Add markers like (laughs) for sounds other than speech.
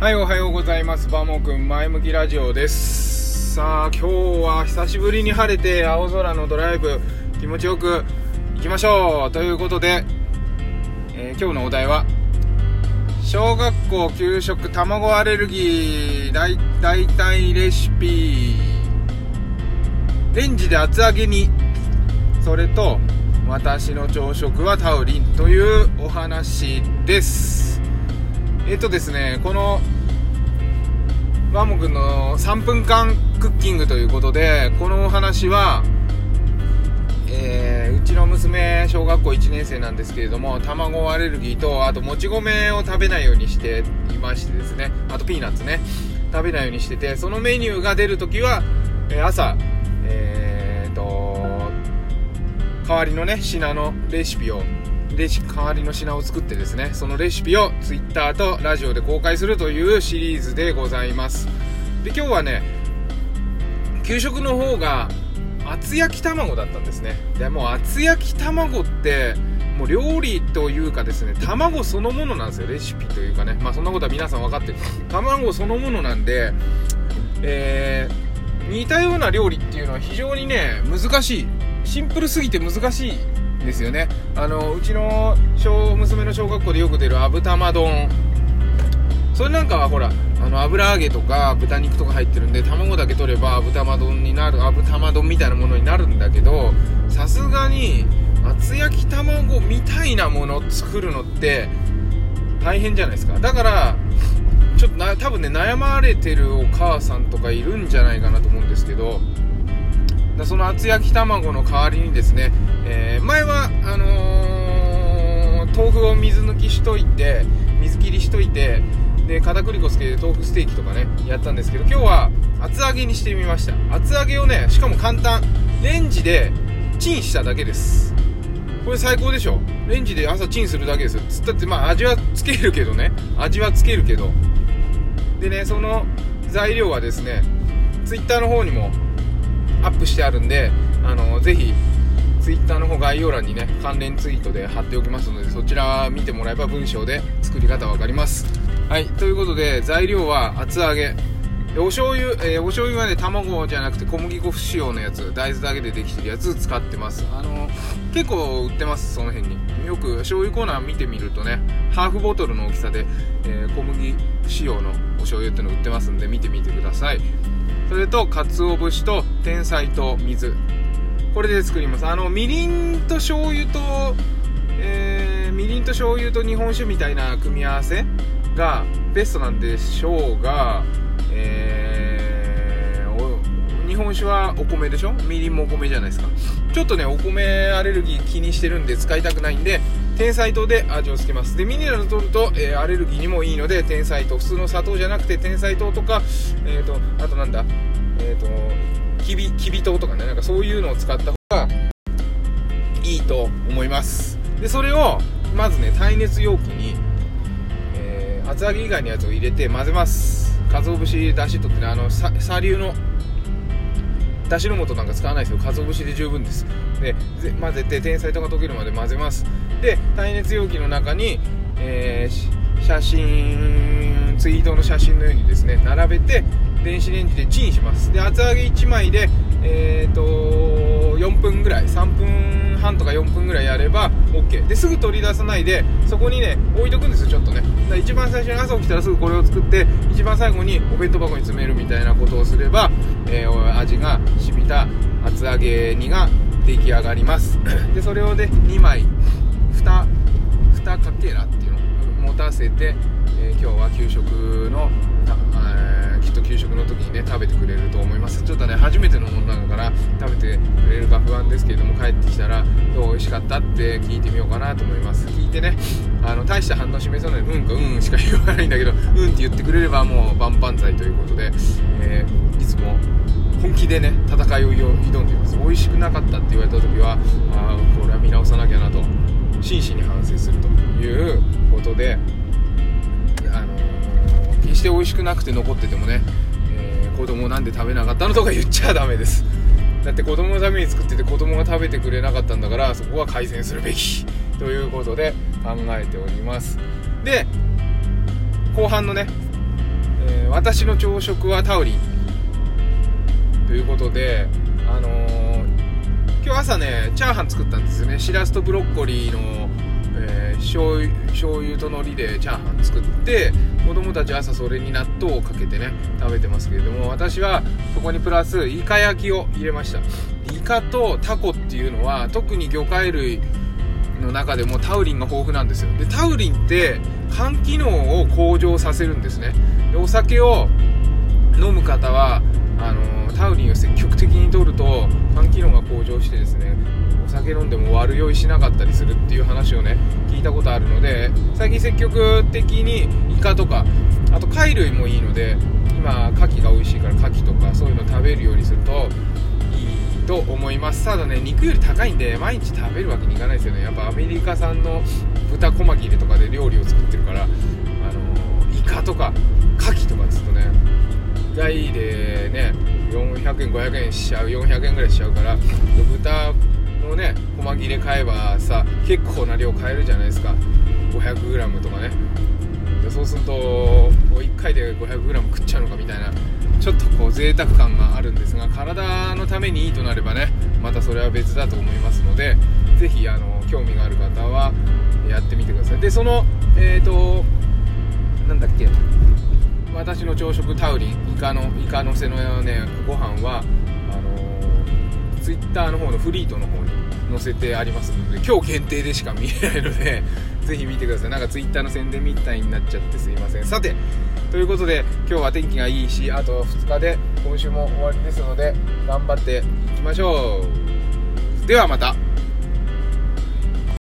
はい、おはようございます。バモくん前向きラジオです。さあ、今日は久しぶりに晴れて青空のドライブ気持ちよく行きましょう。ということで、えー今日のお題は、小学校給食卵アレルギー大代替レシピレンジで厚揚げにそれと私の朝食はタウリンというお話ですえっ、とですねこのワモくんの3分間クッキングということでこのお話はえーうちの娘小学校1年生なんですけれども卵アレルギーとあともち米を食べないようにしていましてですねあとピーナッツね食べないようにしててそのメニューが出るときは、えー朝えー、と代わりのね品のレシピをレシ代わりの品を作ってですねそのレシピを Twitter とラジオで公開するというシリーズでございます。で今日はね給食の方が厚焼き卵だったんですね。でもう厚焼き卵ってもう料理というかですね卵そのものなんですよレシピというかね。まあそんなことは皆さん分かってる。卵そのものなんでえー似たような料理っていうのは非常にね難しい。シンプルすぎて難しいですよね。あのうちの小娘の小学校でよく出る油玉丼。それなんかはほらあの油揚げとか豚肉とか入ってるんで卵だけ取れば油玉丼になる油玉丼みたいなものになるんだけどさすがに厚焼き卵みたいなものを作るのって大変じゃないですか。だからちょっとな多分ね悩まれてるお母さんとかいるんじゃないかなと思うんですけどだその厚焼き卵の代わりにですね、えー前はあのー豆腐を水抜きしといて水切りしといてで片栗粉つけて豆腐ステーキとかねやったんですけど今日は厚揚げにしてみました。厚揚げをねしかも簡単。レンジでチンしただけです。これ最高でしょ。レンジで朝チンするだけです。よつったってまあ味はつけるけどね。味はつけるけど。でねその材料はですね Twitter の方にもアップしてあるんであのぜひ Twitter の方概要欄にね関連ツイートで貼っておきますのでそちら見てもらえば文章で作り方わかります。はいということで材料は厚揚げ。お醤油、えーお醤油はね卵じゃなくて小麦粉不使用のやつ。大豆だけでできてるやつ使ってます。あの結構売ってますその辺に。よく醤油コーナー見てみるとねハーフボトルの大きさで、えー小麦不使用のお醤油っての売ってますんで見てみてください。それと鰹節と天才と水。これで作ります。あのみりんと醤油と、えーみりんと醤油と日本酒みたいな組み合わせがベストなんでしょうが、えー日本酒はお米でしょ？みりんもお米じゃないですか。ちょっとねお米アレルギー気にしてるんで使いたくないんで天才糖で味をつけます。でミネラル取ると、えーアレルギーにもいいので天才糖。普通の砂糖じゃなくて天才糖とかえっ、とあとなんだえっ、ときびきび糖とかねなんかそういうのを使った方がいいと思います。でそれをまずね耐熱容器に、えー厚揚げ以外のやつを入れて混ぜます。鰹節だし取ってねあのさ砂粒のだしの素なんか使わないですよ。鰹節で十分です。で混ぜて天才とか溶けるまで混ぜます。で耐熱容器の中に、えー写真ツイートの写真のようにですね並べて電子レンジでチンします。で厚揚げ1枚でえー、と4分ぐらい3分半とか4分ぐらいやれば OK ですぐ取り出さないでそこにね置いとくんですよちょっとね。だから一番最初に朝起きたらすぐこれを作って一番最後にお弁当箱に詰めるみたいなことをすれば、えー味が染みた厚揚げ煮が出来上がります。(coughs) でそれをね2枚 2, 2かけらっていうのを持たせて、えー今日は給食の、えきっと給食の時にくれると思います。ちょっとね初めてのものなのから食べてくれるか不安ですけれども帰ってきたらどう美味しかったって聞いてみようかなと思います。聞いてねあの大した反応示さないうんかうんしか言わないんだけどうんって言ってくれればもう万々歳ということで、えーいつも本気でね戦いを挑んでいます。美味しくなかったって言われた時はあこれは見直さなきゃなと真摯に反省するということで、あの決して美味しくなくて残っててもね、子供なんで食べなかったのとか言っちゃダメです。だって子供のために作ってて子供が食べてくれなかったんだからそこは改善するべき。ということで考えております。で後半のねえー、私の朝食はタウリ。ンということであのー、今日朝ねチャーハン作ったんですよね。しらすとブロッコリーの、醤油醤油と海苔でチャーハン作って子供たち朝それに納豆をかけてね食べてますけれども私はそこにプラスイカ焼きを入れました。イカとタコっていうのは特に魚介類の中でもタウリンが豊富なんですよ。でタウリンって肝機能を向上させるんですね。でお酒を飲む方はあのタウリンを積極的に摂ると肝機能が向上してですね酒飲んでも悪酔いしなかったりするっていう話をね聞いたことあるので最近積極的にイカとかあと貝類もいいので今牡蠣が美味しいから牡蠣とかそういうの食べるようにするといいと思います。ただね肉より高いんで毎日食べるわけにいかないですよね。やっぱアメリカ産の豚こま切れとかで料理を作ってるからあのイカとか牡蠣とかっつうとね意外でね400円500円しちゃう400円ぐらいしちゃうから豚のね細切れ買えばさ結構な量買えるじゃないですか。500g とかね。そうすると1回で 500g 食っちゃうのかみたいなちょっとこう贅沢感があるんですが体のためにいいとなればねまたそれは別だと思いますので是非あの興味がある方はやってみてください。でそのえっ、ー、となんだっけ私の朝食タウリンイカのイカのせのねご飯はあのー、ツイッターの方のフリートの方に載せてありますので今日限定でしか見えないので (laughs) ぜひ見てください。なんかツイッターの宣伝みたいになっちゃってすいません。さてということで今日は天気がいいしあと2日で今週も終わりですので頑張っていきましょう。ではまた。